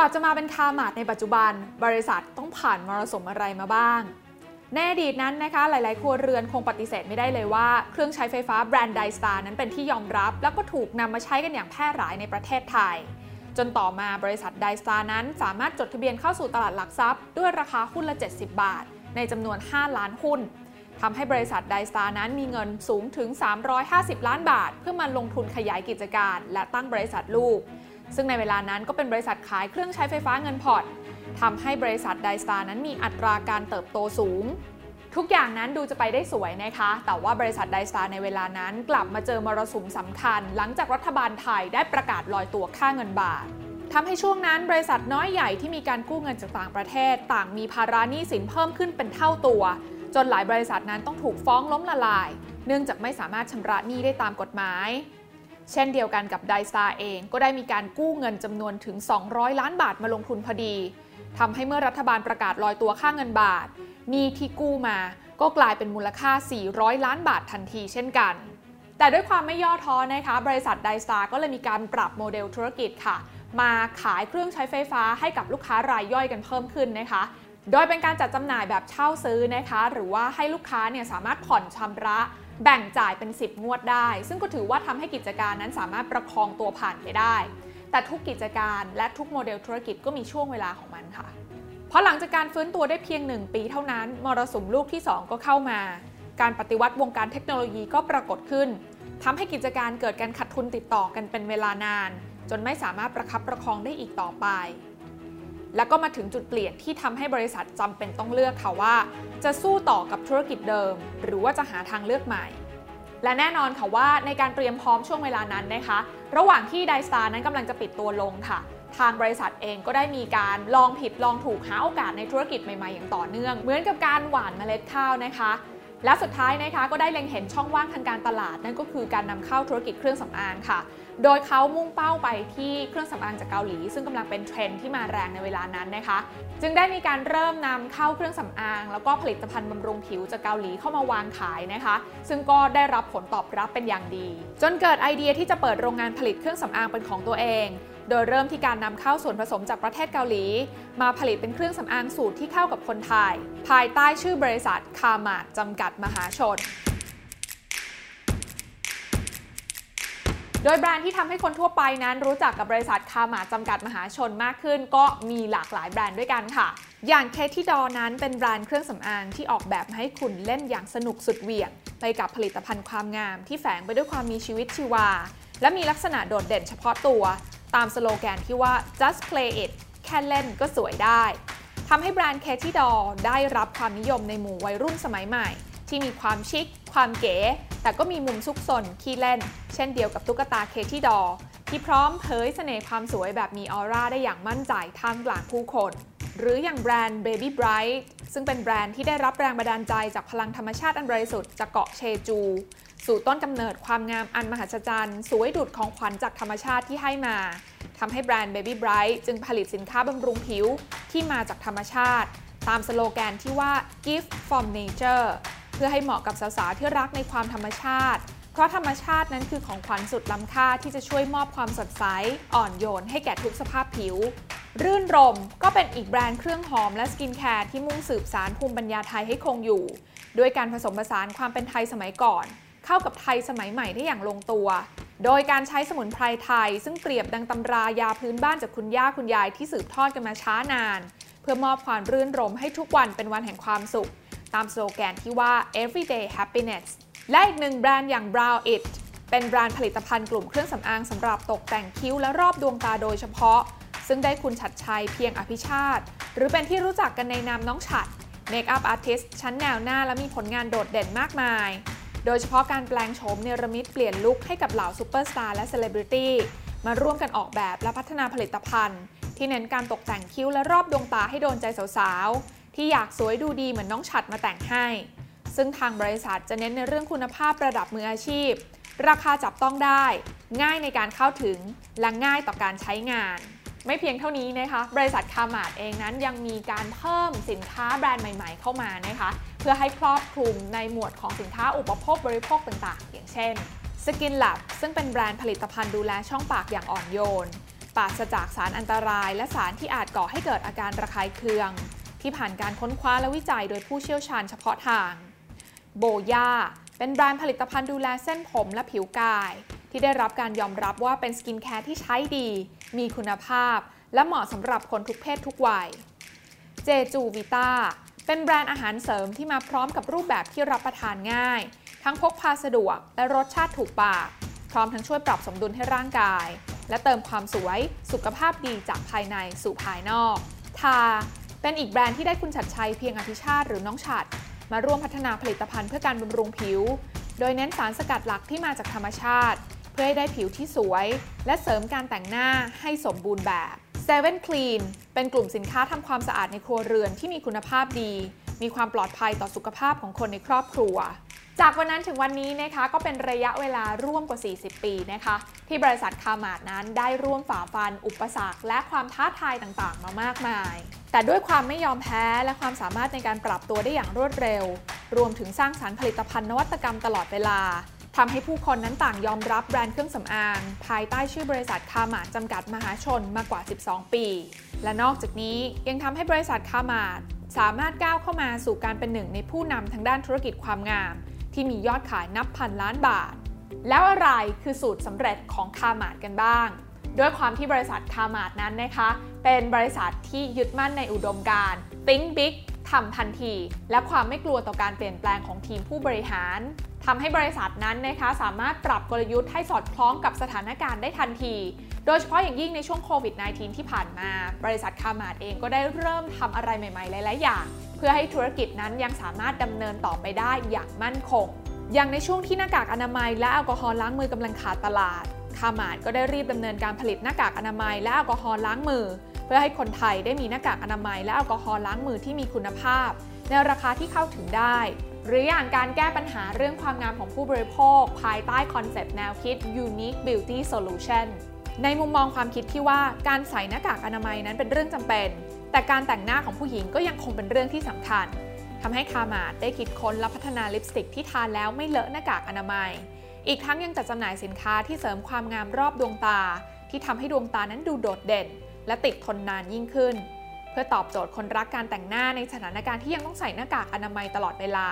ว่าจะมาเป็น KARMART ในปัจจุบัน บริษัทต้องผ่านมรสุมอะไรมาบ้าง ในอดีตนั้นนะคะ หลายๆ ครัวเรือนคงปฏิเสธไม่ได้เลยว่า เครื่องใช้ไฟฟ้าแบรนด์ Distar นั้นเป็นที่ยอมรับ แล้วก็ถูกนำมาใช้กันอย่างแพร่หลายในประเทศไทย จนต่อมาบริษัท Distar นั้นสามารถจดทะเบียนเข้าสู่ตลาดหลักทรัพย์ด้วยราคาหุ้นละ 70 บาท ในจำนวน 5 ล้านหุ้นทำให้บริษัท Distar นั้นมีเงินสูงถึง 350 ล้านบาท เพื่อมาลงทุนขยายกิจการ และตั้งบริษัทลูก ซึ่งในเวลานั้นก็เป็นบริษัทขายเครื่องใช้ไฟฟ้าเงินผ่อนทำให้บริษัทไดสตาร์นั้นมีอัตราการเติบโตสูง ทุกอย่างนั้นดูจะไปได้สวยนะคะ แต่ว่าบริษัทไดสตาร์ในเวลานั้นกลับมาเจอมรสุมสำคัญ หลังจากรัฐบาลไทยได้ประกาศลอยตัวค่าเงินบาททำให้ช่วงนั้นบริษัทน้อยใหญ่ที่มีการกู้เงินจากต่างประเทศ ต่างมีภาระหนี้สินเพิ่มขึ้นเป็นเท่าตัว จนหลายบริษัทนั้นต้องถูกฟ้องล้มละลาย เนื่องจากไม่สามารถชำระหนี้ได้ตามกฎหมาย เช่นเดียวกันกับ Distar เองก็ได้มีการกู้เงินจำนวนถึง 200 ล้านบาทมาลงทุนพอดีทำให้เมื่อรัฐบาลประกาศลอยตัวค่าเงินบาทหนี้ที่กู้มาก็กลายเป็นมูลค่า 400 ล้านบาททันทีเช่นกัน แต่ด้วยความไม่ย่อท้อนะคะ บริษัท Distar ก็เลยมีการปรับโมเดลธุรกิจค่ะ มาขายเครื่องใช้ไฟฟ้าให้กับลูกค้ารายย่อยกันเพิ่มขึ้นนะคะ โดยเป็นการจัดจำหน่ายแบบเช่าซื้อนะคะ หรือว่าให้ลูกค้าเนี่ยสามารถผ่อนชำระแบ่งจ่ายเป็น 10 งวดได้ ซึ่งก็ถือว่าทำให้กิจการนั้นสามารถประคองตัวผ่านไปได้ แต่ทุกกิจการและทุกโมเดลธุรกิจก็มีช่วงเวลาของมันค่ะ เพราะหลังจากการฟื้นตัวได้เพียง 1 ปีเท่านั้น มรสุมลูกที่ 2 ก็เข้ามา การปฏิวัติวงการเทคโนโลยีก็ปรากฏขึ้นทำให้กิจการเกิดการขาดทุนติดต่อกันเป็นเวลานาน จนไม่สามารถประคับประคองได้อีกต่อไป แล้วก็มาถึงจุดเปลี่ยนที่ทำให้บริษัทจำเป็นต้องเลือกค่ะว่า จะสู้ต่อกับธุรกิจเดิม หรือว่าจะหาทางเลือกใหม่ และแน่นอนค่ะว่าในการเตรียมพร้อมช่วงเวลานั้นนะคะ ระหว่างที่ไดสตาร์นั้นกำลังจะปิดตัวลงค่ะ ทางบริษัทเองก็ได้มีการลองผิดลองถูกหาโอกาสในธุรกิจใหม่ๆ อย่างต่อเนื่อง เหมือนกับการหว่านเมล็ดข้าวนะคะและสุดท้ายนะคะก็ได้เล็งเห็นช่องว่างทางการตลาดนั่นก็คือการนำเข้าธุรกิจเครื่องสำอางค่ะ โดยเขามุ่งเป้าไปที่เครื่องสำอางจากเกาหลี ซึ่งกำลังเป็นเทรนด์ที่มาแรงในเวลานั้นนะคะ จึงได้มีการเริ่มนำเข้าเครื่องสำอาง แล้วก็ผลิตภัณฑ์บำรุงผิวจากเกาหลีเข้ามาวางขายนะคะ ซึ่งก็ได้รับผลตอบรับเป็นอย่างดี จนเกิดไอเดียที่จะเปิดโรงงานผลิตเครื่องสำอางเป็นของตัวเองโดยเริ่มที่การนำเข้าส่วนผสมจากประเทศเกาหลี มาผลิตเป็นเครื่องสำอางสูตรที่เข้ากับคนไทย ภายใต้ชื่อบริษัทคามาดจำกัดมหาชน โดยแบรนด์ที่ทำให้คนทั่วไปนั้นรู้จักกับบริษัทคามาจำกัดมหาชนมากขึ้น ก็มีหลากหลายแบรนด์ด้วยกันค่ะ อย่างเคที่ดอนั้นเป็นแบรนด์เครื่องสำอางที่ออกแบบมาให้คุณเล่นอย่างสนุกสุดเหวี่ยง ไปกับผลิตภัณฑ์ความงามที่แฝงไปด้วยความมีชีวิตชีวา และมีลักษณะโดดเด่นเฉพาะตัว ตามสโลแกนที่ว่า just play it แค่เล่นก็สวยได้ทำให้แบรนด์เคที่ดอได้รับความนิยมในหมู่วัยรุ่นสมัยใหม่ ที่มีความชิค ความเก๋ แต่ก็มีมุมซุกซนขี้เล่น เช่นเดียวกับตุ๊กตาเคที่ดอ ที่พร้อมเผยเสน่ห์ความสวยแบบมีออร่าได้อย่างมั่นใจท่ามกลางผู้คน หรืออย่างแบรนด์ Baby Bright ซึ่งเป็นแบรนด์ที่ได้รับแรงบันดาลใจจากพลังธรรมชาติอันบริสุทธิ์จากเกาะเชจู สู่ต้นกำเนิดความงามอันมหัศจรรย์ สวยดุดของขวัญจากธรรมชาติที่ให้มาทำให้แบรนด์ Baby Bright จึงผลิตสินค้าบำรุงผิวที่มาจากธรรมชาติ ตามสโลแกนที่ว่า gift from nature พื่อให้เหมาะกับสาวๆที่รักในความธรรมชาติ เพราะธรรมชาตินั้นคือของขวัญสุดล้ำค่าที่จะช่วยมอบความสดใส อ่อนโยนให้แก่ทุกสภาพผิว รื่นรมก็เป็นอีกแบรนด์เครื่องหอมและสกินแคร์ที่มุ่งสืบสารภูมิปัญญาไทยให้คงอยู่ ด้วยการผสมผสานความเป็นไทยสมัยก่อน เข้ากับไทยสมัยใหม่ได้อย่างลงตัวโดยการใช้สมุนไพรไทย ซึ่งเปรียบดังตำรายาพื้นบ้านจากคุณย่าคุณยายที่สืบทอดกันมาช้านาน เพื่อมอบความรื่นรมให้ทุกวันเป็นวันแห่งความสุข ตามสโลแกนที่ว่า everyday happiness และอีกหนึ่งแบรนด์อย่าง Brow It เป็นแบรนด์ผลิตภัณฑ์กลุ่มเครื่องสำอางสำหรับตกแต่งคิ้วและรอบดวงตาโดยเฉพาะ ซึ่งได้คุณฉัตรชัยเพียงอภิชาติ หรือเป็นที่รู้จักกันในนามน้องฉัตร makeup artist ชั้นแนวหน้าและมีผลงานโดดเด่นมากมาย โดยเฉพาะการแปลงโฉมเนรมิตเปลี่ยนลุคให้กับเหล่าซูเปอร์สตาร์และเซเลบริตี้มาร่วมกันออกแบบและพัฒนาผลิตภัณฑ์ ที่เน้นการตกแต่งคิ้วและรอบดวงตาให้โดนใจสาวๆ ที่อยากสวยดูดีเหมือนน้องฉัดมาแต่งให้ ซึ่งทางบริษัทจะเน้นในเรื่องคุณภาพระดับมืออาชีพ ราคาจับต้องได้ ง่ายในการเข้าถึง และง่ายต่อการใช้งาน ไม่เพียงเท่านี้นะคะ บริษัทคามาดเองนั้นยังมีการเพิ่มสินค้าแบรนด์ใหม่ ๆ เข้ามานะคะ เพื่อให้ครอบคลุมในหมวดของสินค้าอุปโภคบริโภคต่างๆ อย่างเช่น Skin Lab ซึ่งเป็นแบรนด์ผลิตภัณฑ์ดูแลช่องปากอย่างอ่อนโยนปราศจากสารอันตราย และสารที่อาจก่อให้เกิดอาการระคายเคือง ที่ผ่านการค้นคว้าและวิจัยโดยผู้เชี่ยวชาญเฉพาะทาง Boya เป็นแบรนด์ผลิตภัณฑ์ดูแลเส้นผมและผิวกาย ที่ได้รับการยอมรับว่าเป็นสกินแคร์ที่ใช้ดี มีคุณภาพ และเหมาะสำหรับคนทุกเพศทุกวัย Jejuvita เป็นแบรนด์อาหารเสริมที่มาพร้อมกับรูปแบบที่รับประทานง่าย ทั้งพกพาสะดวกและรสชาติถูกปาก พร้อมทั้งช่วยปรับสมดุลให้ร่างกาย และเติมความสวย สุขภาพดีจากภายในสู่ภายนอก ทา เป็นอีกแบรนด์ที่ได้คุณชัดชัยเพียงอภิชาติหรือน้องฉัดมาร่วมพัฒนาผลิตภัณฑ์เพื่อการบำรุงผิว โดยเน้นสารสกัดหลักที่มาจากธรรมชาติ เพื่อให้ได้ผิวที่สวย และเสริมการแต่งหน้าให้สมบูรณ์แบบ 7 Clean เป็นกลุ่มสินค้าทำความสะอาดในครัวเรือนที่มีคุณภาพดี มีความปลอดภัยต่อสุขภาพของคนในครอบครัว จากวันนั้นถึงวันนี้นะคะก็เป็นระยะเวลาร่วมกว่า 40 ปีนะคะที่บริษัทคามาดนั้นได้ร่วมฝ่าฟัน อุปสรรคและความท้าทายต่างๆ มามากมาย แต่ด้วยความไม่ยอมแพ้และความสามารถในการปรับตัวได้อย่างรวดเร็ว รวมถึงสร้างสารรค์ผลิตภัณฑ์นวัตกรรมตลอดเวลาทำให้ผู้คนนั้นต่างยอมรับแบรนด์เครื่องสำอาง ภายใต้ชื่อบริษัทคามาดจำกัดมหาชนมากว่า 12 ปี และนอกจากนี้ยังทำให้บริษัทคามาดสามารถก้าวเข้ามาสู่การเป็นหนึ่งในผู้นำทางด้านธุรกิจความงาม ที่มียอดขายนับพันล้านบาท แล้วอะไรคือสูตรสำเร็จของคามาดกันบ้าง ด้วยความที่บริษัทคามาดนั้นนะคะ เป็นบริษัทที่ยึดมั่นในอุดมการณ์ Think Big ทำทันที และความไม่กลัวต่อการเปลี่ยนแปลงของทีมผู้บริหาร ทำให้บริษัทนั้นนะคะสามารถปรับกลยุทธ์ให้สอดคล้องกับสถานการณ์ได้ทันที โดยเฉพาะอย่างยิ่งในช่วงโควิด -19 ที่ผ่านมา บริษัท KARMART เองก็ได้เริ่มทำอะไรใหม่ๆ หลาย ๆ อย่าง เพื่อให้ธุรกิจนั้นยังสามารถดำเนินต่อไปได้อย่างมั่นคง อย่างในช่วงที่หน้ากากอนามัยและแอลกอฮอล์ล้างมือกำลังขาดตลาด KARMART ก็ได้รีบดำเนินการผลิตหน้ากากอนามัยและแอลกอฮอล์ล้างมือ เพื่อให้คนไทยได้มีหน้ากากอนามัยและแอลกอฮอล์ล้างมือที่มีคุณภาพ ในราคาที่เข้าถึงได้ หรืออย่างการแก้ปัญหาเรื่องความงามของผู้บริโภค ภายใต้คอนเซปต์แนวคิด Unique Beauty Solution ในมุมมองความคิดที่ว่าการใส่หน้ากากอนามัยนั้นเป็นเรื่องจำเป็น แต่การแต่งหน้าของผู้หญิงก็ยังคงเป็นเรื่องที่สำคัญทำให้คามาดได้คิดค้นและพัฒนาลิปสติกที่ทานแล้วไม่เลอะหน้ากากอนามัย อีกทั้งยังจัดจำหน่ายสินค้าที่เสริมความงามรอบดวงตา ที่ทำให้ดวงตานั้นดูโดดเด่น และติดทนนานยิ่งขึ้น เพื่อตอบโจทย์คนรักการแต่งหน้าในสถานการณ์ที่ยังต้องใส่หน้ากากอนามัยตลอดเวลา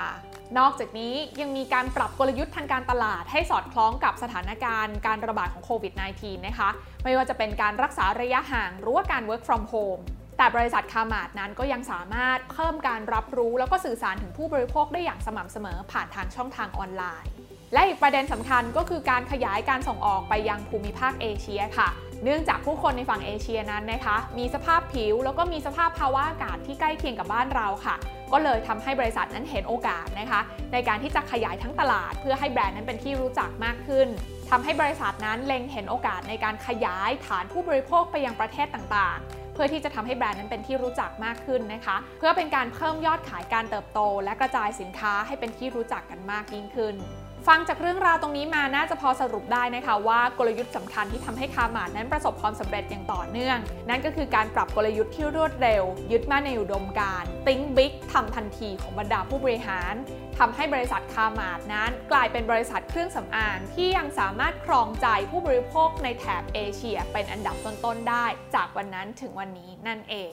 นอกจากนี้ยังมีการปรับกลยุทธ์ทางการตลาดให้สอดคล้องกับสถานการณ์การระบาดของโควิด -19 นะคะ ไม่ว่าจะเป็นการรักษาระยะห่างหรือว่าการ work from home แต่บริษัทคามาดนั้นก็ยังสามารถเพิ่มการรับรู้ แล้วก็สื่อสารถึงผู้บริโภคได้อย่างสม่ำเสมอผ่านทางช่องทางออนไลน์ และอีกประเด็นสำคัญก็คือการขยายการส่งออกไปยังภูมิภาคเอเชียค่ะ เนื่องจากผู้คนในฝั่งเอเชียนั้นนะคะ มีสภาพผิวแล้วก็มีสภาพภาวะอากาศที่ใกล้เคียงกับบ้านเราค่ะ ก็เลยทำให้บริษัทนั้นเห็นโอกาสนะคะ ในการที่จะขยายทั้งตลาด เพื่อให้แบรนด์นั้นเป็นที่รู้จักมากขึ้นทำให้บริษัทนั้นเล็งเห็นโอกาสในการขยายฐานผู้บริโภคไปยังประเทศต่างๆ เพื่อที่จะทำให้แบรนด์นั้นเป็นที่รู้จักมากขึ้นนะคะ เพื่อเป็นการเพิ่มยอดขายการเติบโต และกระจายสินค้าให้เป็นที่รู้จักกันมากยิ่งขึ้น ฟังจากเรื่องราวตรงนี้มาน่าจะพอสรุปได้นะคะว่ากลยุทธ์สำคัญที่ทำให้คาร์มาดนั้นประสบความสำเร็จอย่างต่อเนื่อง นั่นก็คือการปรับกลยุทธ์ที่รวดเร็ว ยึดมั่นในอุดมการณ์ Think Big ทำทันทีของบรรดาผู้บริหารทำให้บริษัทคาร์มาดนั้น กลายเป็นบริษัทเครื่องสำอางที่ยังสามารถครองใจผู้บริโภคในแถบเอเชีย เป็นอันดับต้นๆได้ จากวันนั้นถึงวันนี้นั่นเอง